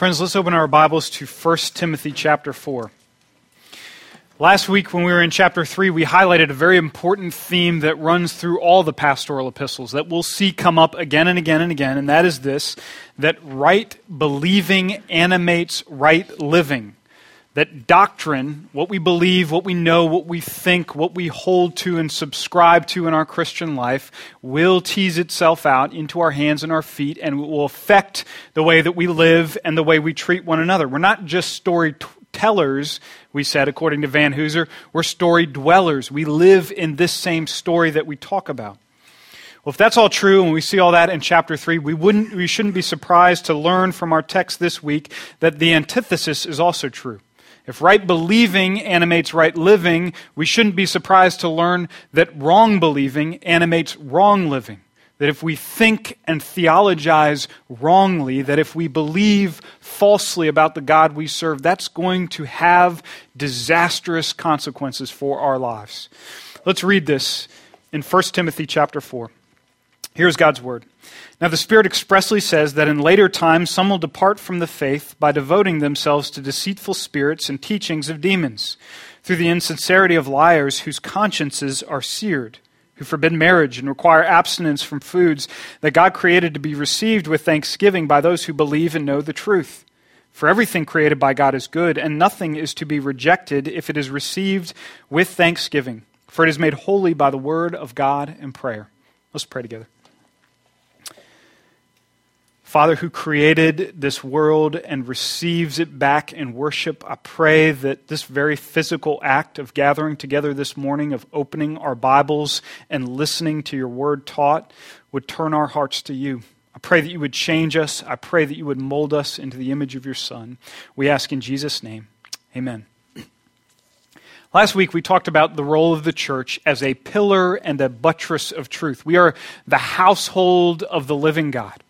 Friends, let's open our Bibles to 1 Timothy chapter 4. Last week, when we were in chapter 3, we highlighted a very important theme that runs through all the pastoral epistles that we'll see come up again and again and again, and that is this that right believing animates right living that doctrine, what we believe, what we know, what we think, what we hold to and subscribe to in our Christian life, will tease itself out into our hands and our feet and will affect the way that we live and the way we treat one another. We're not just storytellers, we said, according to Vanhoozer, we're story dwellers. We live in this same story that we talk about. Well, if that's all true, and we see all that in chapter 3, we, wouldn't, we shouldn't be surprised to learn from our text this week that the antithesis is also true. If right believing animates right living, we shouldn't be surprised to learn that wrong believing animates wrong living. That if we think and theologize wrongly, that if we believe falsely about the God we serve, that's going to have disastrous consequences for our lives. Let's read this in 1 Timothy chapter 4. Here's God's word. Now, the Spirit expressly says that in later times some will depart from the faith by devoting themselves to deceitful spirits and teachings of demons, through the insincerity of liars whose consciences are seared, who forbid marriage and require abstinence from foods that God created to be received with thanksgiving by those who believe and know the truth. For everything created by God is good, and nothing is to be rejected if it is received with thanksgiving, for it is made holy by the word of God and prayer. Let's pray together. Father, who created this world and receives it back in worship, I pray that this very physical act of gathering together this morning, of opening our Bibles and listening to your word taught, would turn our hearts to you. I pray that you would change us. I pray that you would mold us into the image of your Son. We ask in Jesus' name. Amen. Last week, we talked about the role of the church as a pillar and a buttress of truth. We are the household of the living God.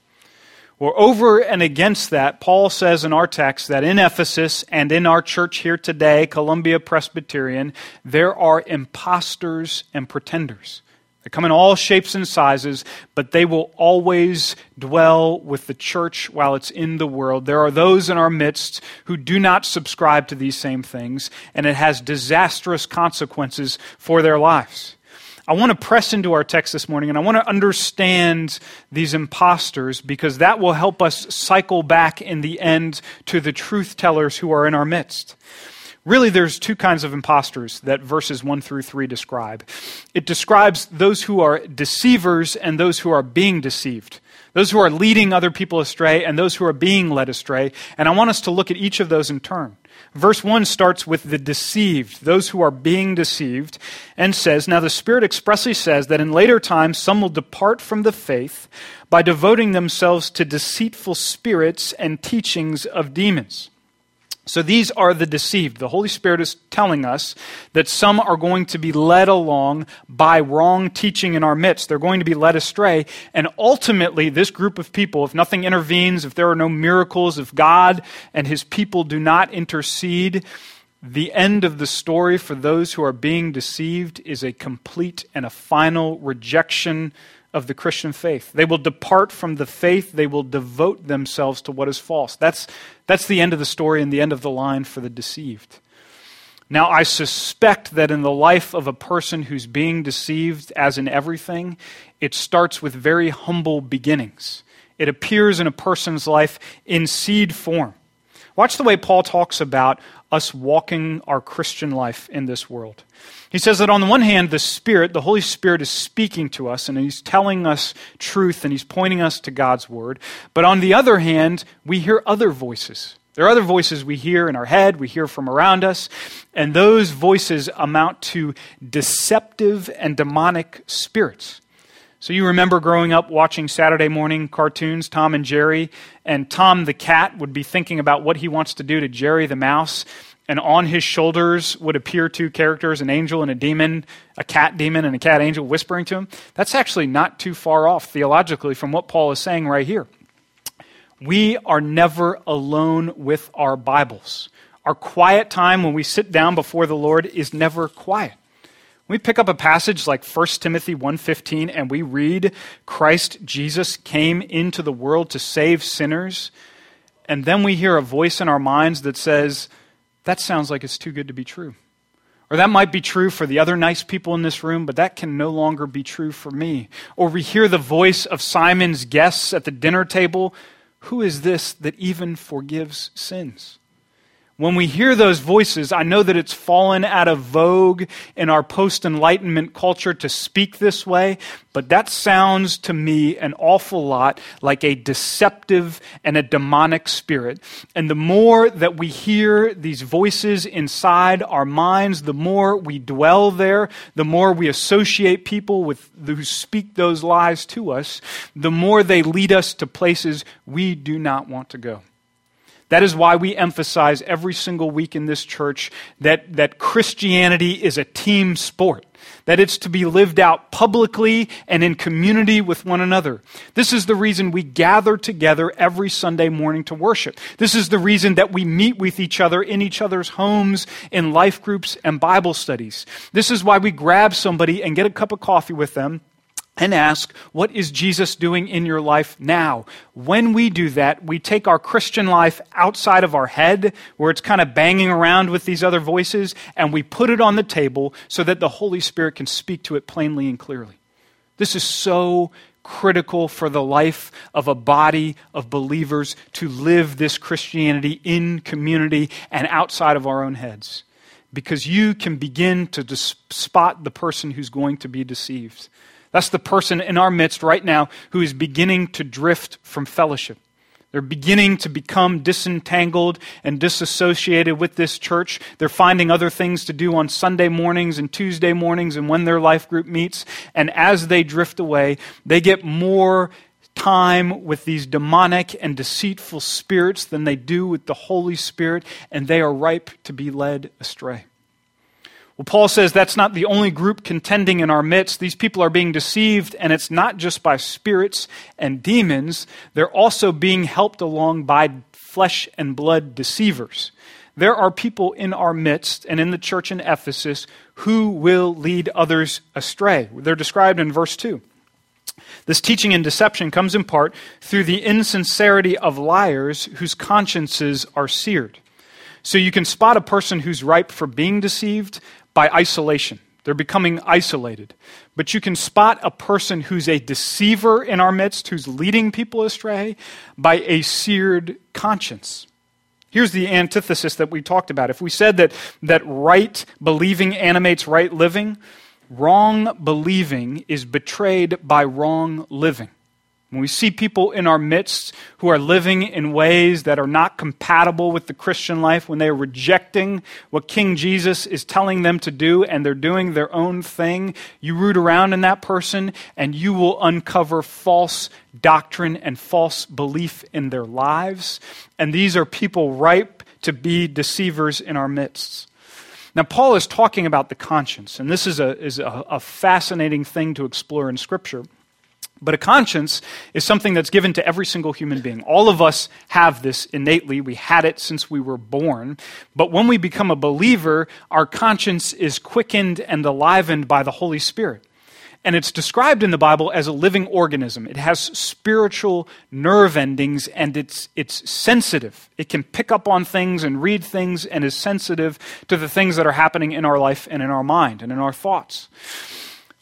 Well, over and against that, Paul says in our text that in Ephesus and in our church here today, Columbia Presbyterian, there are impostors and pretenders. They come in all shapes and sizes, but they will always dwell with the church while it's in the world. There are those in our midst who do not subscribe to these same things, and it has disastrous consequences for their lives. I want to press into our text this morning and I want to understand these imposters because that will help us cycle back in the end to the truth tellers who are in our midst. Really, there's two kinds of imposters that verses 1 through 3 describe. It describes those who are deceivers and those who are being deceived, those who are leading other people astray and those who are being led astray. And I want us to look at each of those in turn. Verse 1 starts with the deceived, those who are being deceived, and says, Now the Spirit expressly says that in later times some will depart from the faith by devoting themselves to deceitful spirits and teachings of demons. So these are the deceived. The Holy Spirit is telling us that some are going to be led along by wrong teaching in our midst. They're going to be led astray. And ultimately, this group of people, if nothing intervenes, if there are no miracles, if God and his people do not intercede, the end of the story for those who are being deceived is a complete and a final rejection of the Christian faith. They will depart from the faith, they will devote themselves to what is false. That's, that's the end of the story and the end of the line for the deceived. Now, I suspect that in the life of a person who's being deceived, as in everything, it starts with very humble beginnings. It appears in a person's life in seed form. Watch the way Paul talks about us walking our Christian life in this world. He says that on the one hand, the Spirit, the Holy Spirit, is speaking to us and He's telling us truth and He's pointing us to God's Word. But on the other hand, we hear other voices. There are other voices we hear in our head, we hear from around us, and those voices amount to deceptive and demonic spirits. So you remember growing up watching Saturday morning cartoons, Tom and Jerry, and Tom the cat would be thinking about what he wants to do to Jerry the mouse, and on his shoulders would appear two characters, an angel and a demon, a cat demon and a cat angel whispering to him. That's actually not too far off theologically from what Paul is saying right here. We are never alone with our Bibles. Our quiet time when we sit down before the Lord is never quiet we pick up a passage like 1 Timothy 1:15 and we read Christ Jesus came into the world to save sinners and then we hear a voice in our minds that says, that sounds like it's too good to be true. Or that might be true for the other nice people in this room, but that can no longer be true for me. Or we hear the voice of Simon's guests at the dinner table Who is this that even forgives sins? When we hear those voices, I know that it's fallen out of vogue in our post Enlightenment culture to speak this way, but that sounds to me an awful lot like a deceptive and a demonic spirit. And the more that we hear these voices inside our minds, the more we dwell there, the more we associate people with who speak those lies to us, the more they lead us to places we do not want to go. That is why we emphasize every single week in this church that, that Christianity is a team sport, that it's to be lived out publicly and in community with one another. This is the reason we gather together every Sunday morning to worship. This is the reason that we meet with each other in each other's homes, in life groups, and Bible studies. This is why we grab somebody and get a cup of coffee with them and ask, What is Jesus doing in your life now? When we do that, we take our Christian life outside of our head, where it's kind of banging around with these other voices, and we put it on the table so that the Holy Spirit can speak to it plainly and clearly. This is so critical for the life of a body of believers to live this Christianity in community and outside of our own heads. Because you can begin to spot the person who's going to be deceived. That's the person in our midst right now who is beginning to drift from fellowship. They're beginning to become disentangled and disassociated with this church. They're finding other things to do on Sunday mornings and Tuesday mornings and when their life group meets. And as they drift away, they get more time with these demonic and deceitful spirits than they do with the Holy Spirit, and they are ripe to be led astray. Well, Paul says that's not the only group contending in our midst. These people are being deceived, and it's not just by spirits and demons, they're also being helped along by flesh and blood deceivers. There are people in our midst and in the church in Ephesus who will lead others astray. They're described in verse 2. This teaching and deception comes in part through the insincerity of liars whose consciences are seared. So you can spot a person who's ripe for being deceived by isolation. They're becoming isolated. But you can spot a person who's a deceiver in our midst, who's leading people astray, by a seared conscience. Here's the antithesis that we talked about. If we said that, that right believing animates right living, wrong believing is betrayed by wrong living. When we see people in our midst who are living in ways that are not compatible with the Christian life, when they are rejecting what King Jesus is telling them to do and they're doing their own thing, you root around in that person and you will uncover false doctrine and false belief in their lives. And these are people ripe to be deceivers in our midst. Now, Paul is talking about the conscience, and this is a, is a, a fascinating thing to explore in Scripture. But a conscience is something that's given to every single human being. All of us have this innately. We had it since we were born. But when we become a believer, our conscience is quickened and enlivened by the Holy Spirit. And it's described in the Bible as a living organism. It has spiritual nerve endings and it's, it's sensitive. It can pick up on things and read things and is sensitive to the things that are happening in our life and in our mind and in our thoughts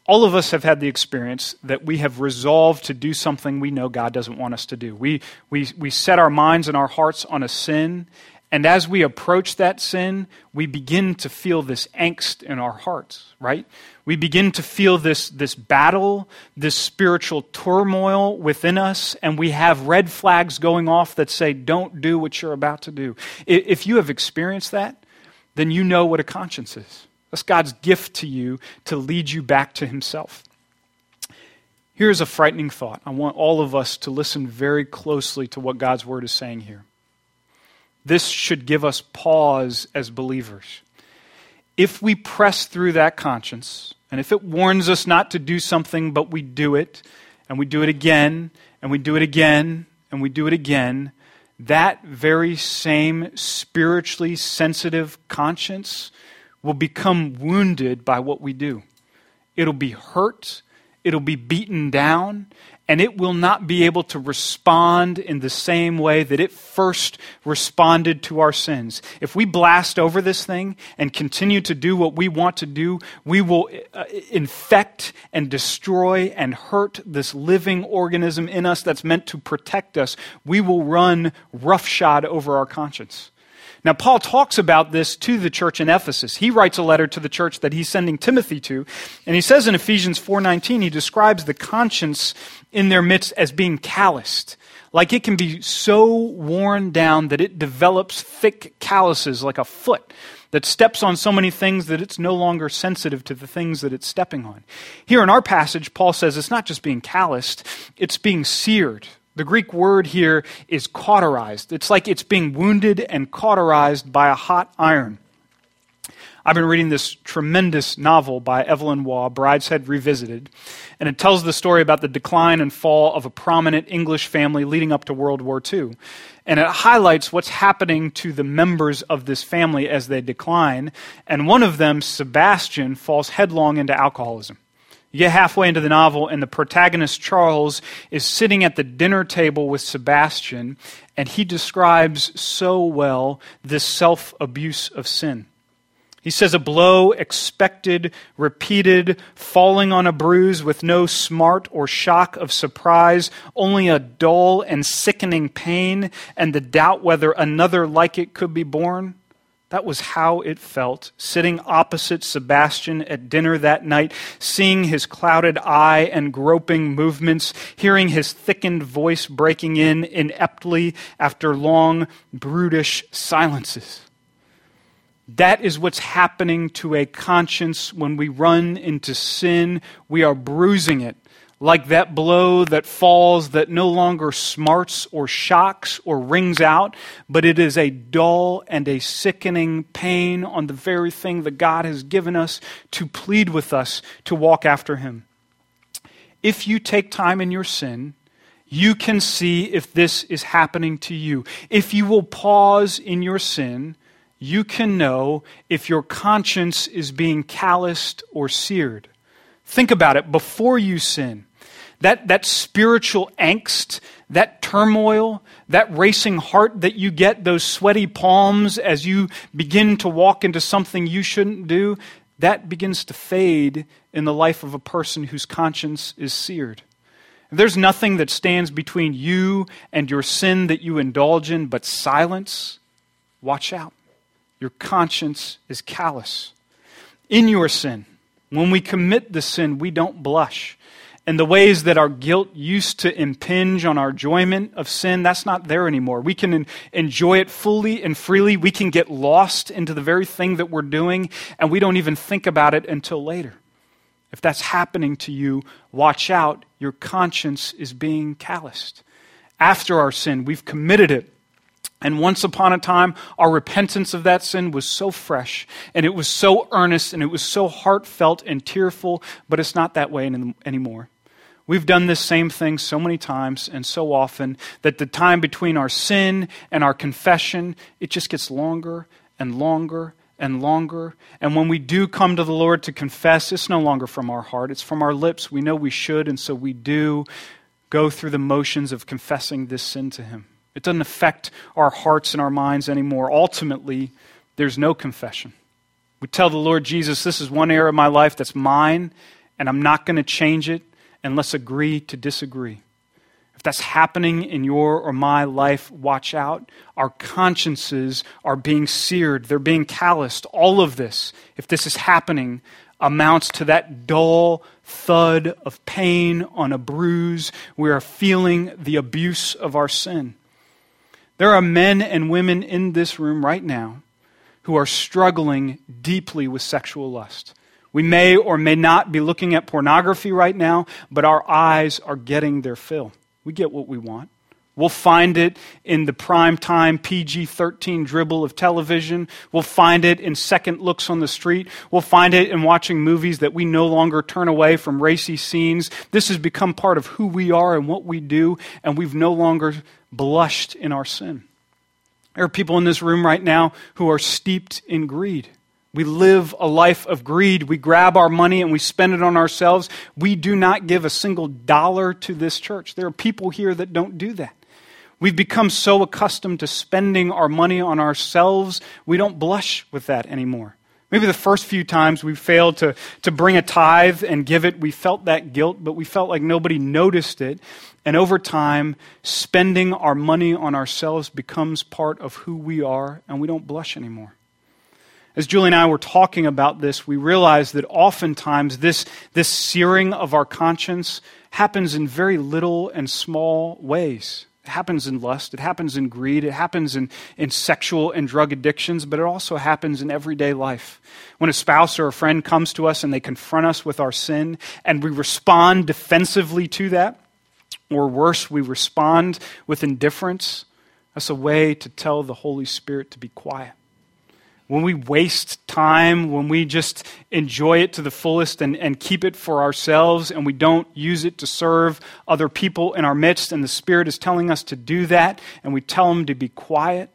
all of us have had the experience that we have resolved to do something we know God doesn't want us to do. We, we, we set our minds and our hearts on a sin, and as we approach that sin, we begin to feel this angst in our hearts, right? We begin to feel this, this battle, this spiritual turmoil within us, and we have red flags going off that say, don't do what you're about to do. If you have experienced that, then you know what a conscience is. That's God's gift to you to lead you back to Himself. Here's a frightening thought. I want all of us to listen very closely to what God's Word is saying here. This should give us pause as believers. If we press through that conscience, and if it warns us not to do something, but we do it, and we do it again, and we do it again, and we do it again, that very same spiritually sensitive conscience will become wounded by what we do. It'll be hurt it'll be beaten down, and it will not be able to respond in the same way that it first responded to our sins. If we blast over this thing and continue to do what we want to do, we will uh, infect and destroy and hurt this living organism in us that's meant to protect us. We will run roughshod over our conscience. Now, Paul talks about this to the church in Ephesus. He writes a letter to the church that he's sending Timothy to, and he says in Ephesians 4:19, he describes the conscience in their midst as being calloused. Like it can be so worn down that it develops thick calluses like a foot that steps on so many things that it's no longer sensitive to the things that it's stepping on. Here in our passage, Paul says it's not just being calloused, it's being seared. The Greek word here is cauterized. It's like it's being wounded and cauterized by a hot iron. I've been reading this tremendous novel by Evelyn Waugh, Brideshead Revisited, and it tells the story about the decline and fall of a prominent English family leading up to World War II. And it highlights what's happening to the members of this family as they decline. And one of them, Sebastian, falls headlong into alcoholism. You get halfway into the novel, and the protagonist, Charles, is sitting at the dinner table with Sebastian, and he describes so well this self abuse of sin. He says, A blow expected, repeated, falling on a bruise with no smart or shock of surprise, only a dull and sickening pain, and the doubt whether another like it could be borne. That was how it felt, sitting opposite Sebastian at dinner that night, seeing his clouded eye and groping movements, hearing his thickened voice breaking in ineptly after long, brutish silences. That is what's happening to a conscience when we run into sin. We are bruising it like that blow that falls that no longer smarts or shocks or rings out, but it is a dull and a sickening pain on the very thing that God has given us to plead with us to walk after Him. If you take time in your sin, you can see if this is happening to you. If you will pause in your sin, you can know if your conscience is being calloused or seared. Think about it before you sin that, that spiritual angst, that turmoil, that racing heart that you get, those sweaty palms as you begin to walk into something you shouldn't do, that begins to fade in the life of a person whose conscience is seared. There's nothing that stands between you and your sin that you indulge in but silence. Watch out. Your conscience is callous. In your sin, when we commit the sin, we don't blush and the ways that our guilt used to impinge on our enjoyment of sin, that's not there anymore. We can enjoy it fully and freely. We can get lost into the very thing that we're doing, and we don't even think about it until later. If that's happening to you, watch out. Your conscience is being calloused. After our sin, we've committed it. And once upon a time, our repentance of that sin was so fresh, and it was so earnest, and it was so heartfelt and tearful, but it's not that way anymore. We've done this same thing so many times and so often that the time between our sin and our confession, it just gets longer and longer and longer. And when we do come to the Lord to confess, it's no longer from our heart, it's from our lips. We know we should, and so we do go through the motions of confessing this sin to Him. It doesn't affect our hearts and our minds anymore. Ultimately, there's no confession. We tell the Lord Jesus, This is one area of my life that's mine, and I'm not going to change it and let's agree to disagree. If that's happening in your or my life, watch out. Our consciences are being seared, they're being calloused. All of this, if this is happening, amounts to that dull thud of pain on a bruise. We are feeling the abuse of our sin. There are men and women in this room right now who are struggling deeply with sexual lust. We may or may not be looking at pornography right now, but our eyes are getting their fill. We get what we want. We'll find it in the prime time PG 13 dribble of television. We'll find it in second looks on the street. We'll find it in watching movies that we no longer turn away from racy scenes. This has become part of who we are and what we do, and we've no longer blushed in our sin. There are people in this room right now who are steeped in greed. We live a life of greed. We grab our money and we spend it on ourselves. We do not give a single dollar to this church. There are people here that don't do that. We've become so accustomed to spending our money on ourselves, we don't blush with that anymore. Maybe the first few times we failed to, to bring a tithe and give it, we felt that guilt, but we felt like nobody noticed it. And over time, spending our money on ourselves becomes part of who we are, and we don't blush anymore. As Julie and I were talking about this, we realized that oftentimes this, this searing of our conscience happens in very little and small ways. It happens in lust, it happens in greed, it happens in, in sexual and drug addictions, but it also happens in everyday life. When a spouse or a friend comes to us and they confront us with our sin, and we respond defensively to that, or worse, we respond with indifference, that's a way to tell the Holy Spirit to be quiet when we waste time, when we just enjoy it to the fullest and, and keep it for ourselves and we don't use it to serve other people in our midst, and the Spirit is telling us to do that, and we tell them to be quiet,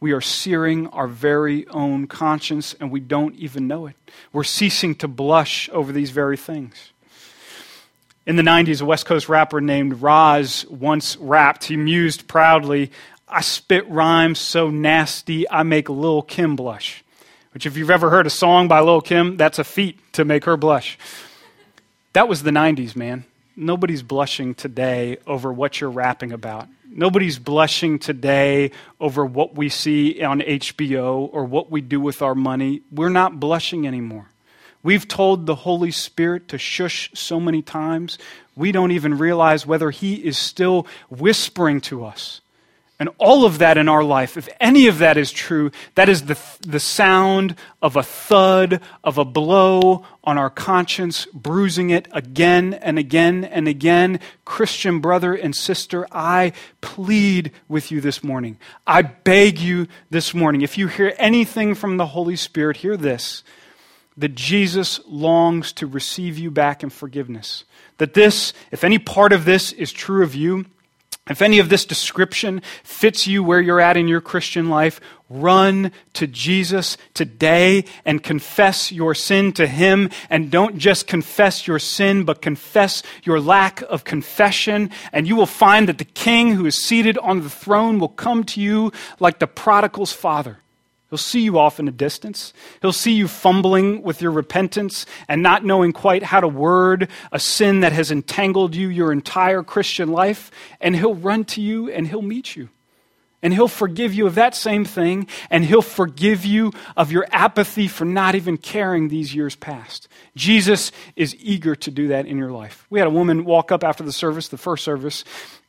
we are searing our very own conscience and we don't even know it. We're ceasing to blush over these very things. In the 90s, a West Coast rapper named Roz once rapped. He mused proudly I spit rhymes so nasty, I make Lil Kim blush. Which, if you've ever heard a song by Lil Kim, that's a feat to make her blush. That was the 90s, man. Nobody's blushing today over what you're rapping about. Nobody's blushing today over what we see on HBO or what we do with our money. We're not blushing anymore. We've told the Holy Spirit to shush so many times, we don't even realize whether He is still whispering to us and all of that in our life, if any of that is true, that is the, the sound of a thud, of a blow on our conscience, bruising it again and again and again. Christian brother and sister, I plead with you this morning. I beg you this morning. If you hear anything from the Holy Spirit, hear this that Jesus longs to receive you back in forgiveness. That this, if any part of this is true of you, if any of this description fits you where you're at in your Christian life, run to Jesus today and confess your sin to Him. And don't just confess your sin, but confess your lack of confession. And you will find that the King who is seated on the throne will come to you like the prodigal's father He'll see you off in the distance. He'll see you fumbling with your repentance and not knowing quite how to word a sin that has entangled you your entire Christian life. And he'll run to you and he'll meet you. And he'll forgive you of that same thing. And he'll forgive you of your apathy for not even caring these years past. Jesus is eager to do that in your life. We had a woman walk up after the service, the first service,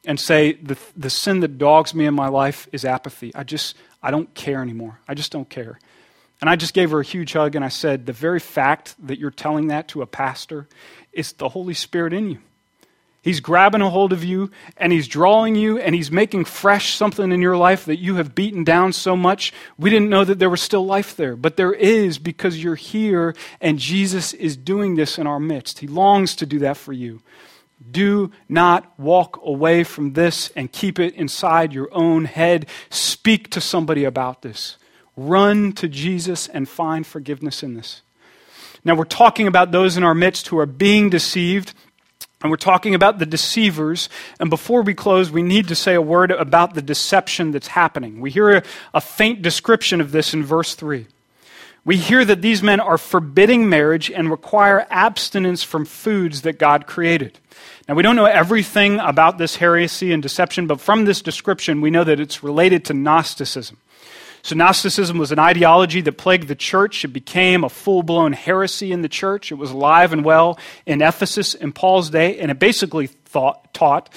and say, The, the sin that dogs me in my life is apathy. I just, I don't care anymore. I just don't care. And I just gave her a huge hug and I said, The very fact that you're telling that to a pastor is the Holy Spirit in you. He's grabbing a hold of you and he's drawing you and he's making fresh something in your life that you have beaten down so much. We didn't know that there was still life there, but there is because you're here and Jesus is doing this in our midst. He longs to do that for you. Do not walk away from this and keep it inside your own head. Speak to somebody about this. Run to Jesus and find forgiveness in this. Now, we're talking about those in our midst who are being deceived, and we're talking about the deceivers. And before we close, we need to say a word about the deception that's happening. We hear a, a faint description of this in verse 3 we hear that these men are forbidding marriage and require abstinence from foods that God created. Now, we don't know everything about this heresy and deception, but from this description, we know that it's related to Gnosticism. So, Gnosticism was an ideology that plagued the church. It became a full blown heresy in the church. It was alive and well in Ephesus in Paul's day, and it basically thought, taught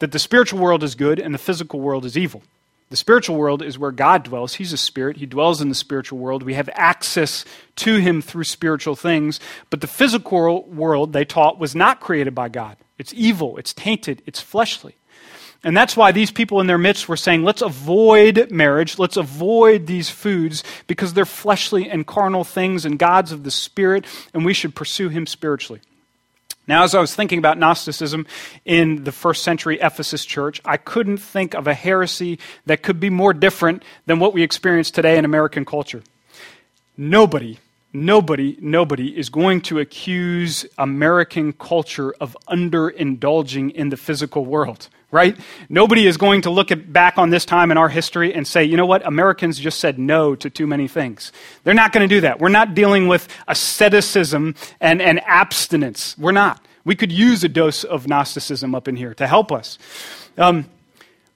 that the spiritual world is good and the physical world is evil. The spiritual world is where God dwells. He's a spirit. He dwells in the spiritual world. We have access to him through spiritual things. But the physical world, they taught, was not created by God. It's evil, it's tainted, it's fleshly. And that's why these people in their midst were saying, let's avoid marriage, let's avoid these foods because they're fleshly and carnal things and gods of the spirit, and we should pursue him spiritually. Now, as I was thinking about Gnosticism in the first century Ephesus church, I couldn't think of a heresy that could be more different than what we experience today in American culture. Nobody nobody, nobody is going to accuse American culture of underindulging in the physical world, right? Nobody is going to look at, back on this time in our history and say, you know what, Americans just said no to too many things. They're not going to do that. We're not dealing with asceticism and, and abstinence. We're not. We could use a dose of Gnosticism up in here to help us. Um,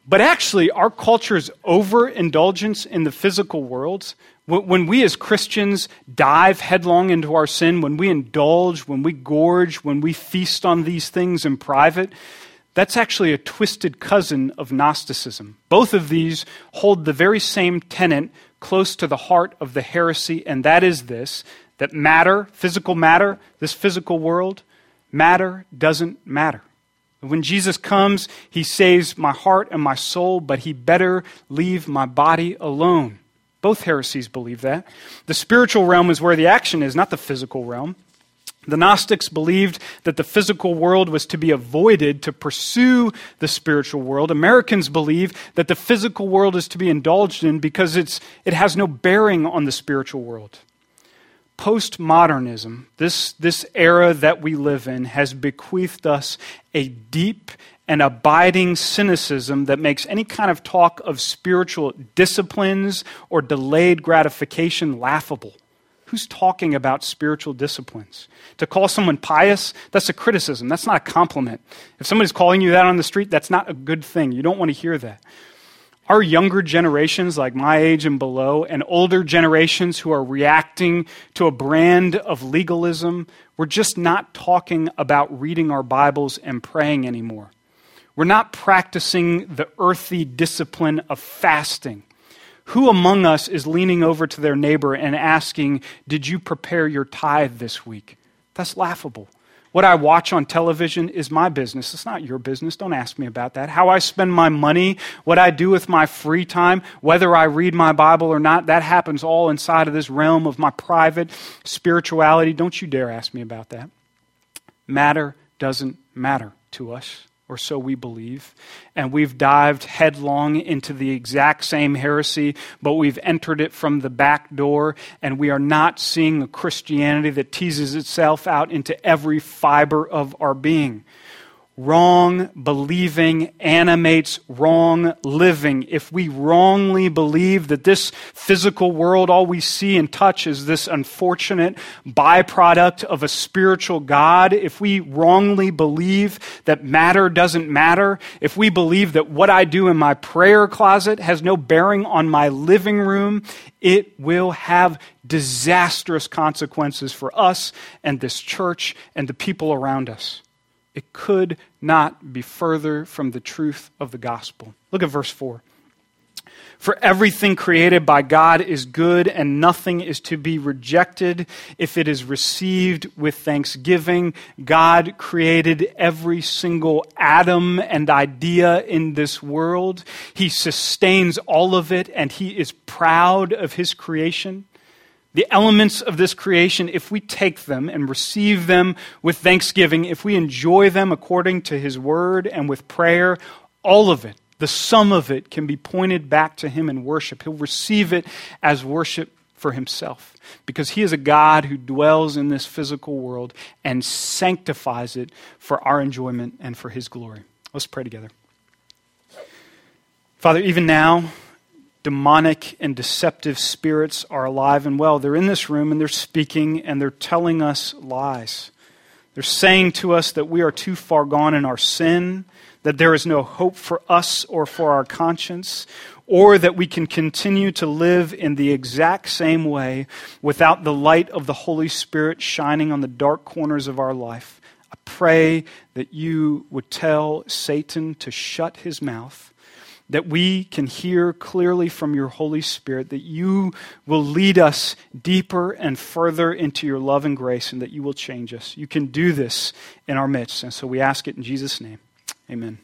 but actually, our culture's overindulgence in the physical world when we as Christians dive headlong into our sin, when we indulge, when we gorge, when we feast on these things in private, that's actually a twisted cousin of Gnosticism. Both of these hold the very same tenet close to the heart of the heresy, and that is this that matter, physical matter, this physical world, matter doesn't matter. When Jesus comes, he saves my heart and my soul, but he better leave my body alone. Both heresies believe that. The spiritual realm is where the action is, not the physical realm. The Gnostics believed that the physical world was to be avoided to pursue the spiritual world. Americans believe that the physical world is to be indulged in because it's, it has no bearing on the spiritual world. Postmodernism, this, this era that we live in, has bequeathed us a deep and abiding cynicism that makes any kind of talk of spiritual disciplines or delayed gratification laughable. Who's talking about spiritual disciplines? To call someone pious, that's a criticism. That's not a compliment. If somebody's calling you that on the street, that's not a good thing. You don't want to hear that. Our younger generations, like my age and below, and older generations who are reacting to a brand of legalism, we're just not talking about reading our Bibles and praying anymore. We're not practicing the earthy discipline of fasting. Who among us is leaning over to their neighbor and asking, Did you prepare your tithe this week? That's laughable. What I watch on television is my business. It's not your business. Don't ask me about that. How I spend my money, what I do with my free time, whether I read my Bible or not, that happens all inside of this realm of my private spirituality. Don't you dare ask me about that. Matter doesn't matter to us or so we believe. And we've dived headlong into the exact same heresy, but we've entered it from the back door, and we are not seeing a Christianity that teases itself out into every fiber of our being. Wrong believing animates wrong living. If we wrongly believe that this physical world, all we see and touch is this unfortunate byproduct of a spiritual God, if we wrongly believe that matter doesn't matter, if we believe that what I do in my prayer closet has no bearing on my living room, it will have disastrous consequences for us and this church and the people around us. It could not be further from the truth of the gospel. Look at verse 4. For everything created by God is good, and nothing is to be rejected if it is received with thanksgiving. God created every single atom and idea in this world. He sustains all of it, and He is proud of His creation the elements of this creation, if we take them and receive them with thanksgiving, if we enjoy them according to His word and with prayer, all of it, the sum of it, can be pointed back to Him in worship. He'll receive it as worship for Himself because He is a God who dwells in this physical world and sanctifies it for our enjoyment and for His glory. Let's pray together. Father, even now, demonic and deceptive spirits are alive and well. They're in this room and they're speaking and they're telling us lies. They're saying to us that we are too far gone in our sin, that there is no hope for us or for our conscience, or that we can continue to live in the exact same way without the light of the Holy Spirit shining on the dark corners of our life. I pray that you would tell Satan to shut his mouth that we can hear clearly from your Holy Spirit, that you will lead us deeper and further into your love and grace, and that you will change us. You can do this in our midst. And so we ask it in Jesus' name. Amen.